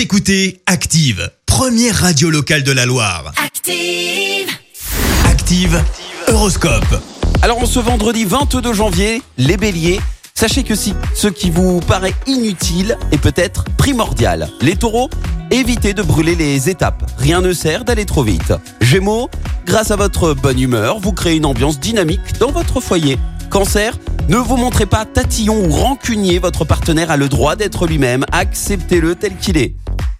Vous écoutez Active, première radio locale de la Loire. Active. Active, Horoscope. Alors en ce vendredi 22 janvier, les béliers, sachez que si ce qui vous paraît inutile est peut-être primordial. Les taureaux, évitez de brûler les étapes. Rien ne sert d'aller trop vite. Gémeaux, grâce à votre bonne humeur, vous créez une ambiance dynamique dans votre foyer. Cancer, ne vous montrez pas tatillon ou rancunier, votre partenaire a le droit d'être lui-même, acceptez-le tel qu'il est.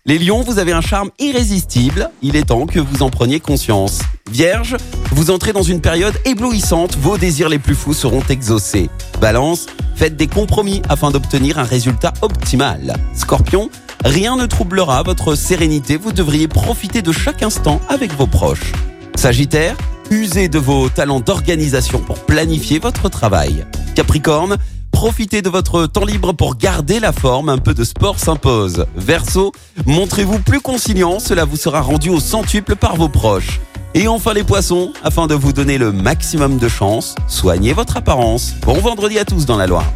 Les lions, vous avez un charme irrésistible, il est temps que vous en preniez conscience. Vierge, vous entrez dans une période éblouissante, vos désirs les plus fous seront exaucés. Balance, faites des compromis afin d'obtenir un résultat optimal. Scorpion, rien ne troublera votre sérénité, vous devriez profiter de chaque instant avec vos proches. Sagittaire, usez de vos talents d'organisation pour planifier votre travail. Capricorne, profitez de votre temps libre pour garder la forme, un peu de sport s'impose. Verseau, montrez-vous plus conciliant, cela vous sera rendu au centuple par vos proches. Et enfin les poissons, afin de vous donner le maximum de chance, soignez votre apparence. Bon vendredi à tous dans la Loire.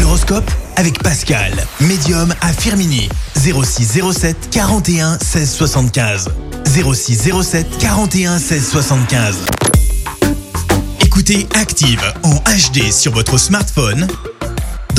L'horoscope avec Pascal, médium à Firmini. 0607 41 16 75. 0607 41 16 75. Écoutez Active en HD sur votre smartphone,